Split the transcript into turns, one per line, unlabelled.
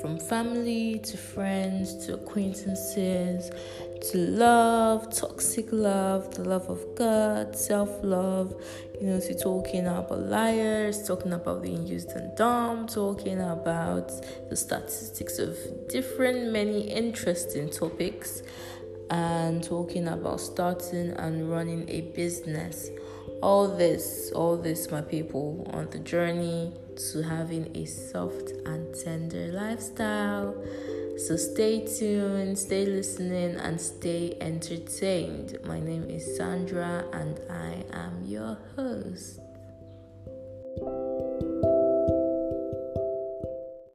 from family to friends to acquaintances to love, toxic love, the love of God, self love, you know, to talking about liars, talking about being used and dumb, talking about the statistics of different, many interesting topics, and talking about starting and running a business. All this, all this, my people, on the journey to having a soft and tender lifestyle. So stay tuned, stay listening, and stay entertained. My name is Sandra, and I am your host.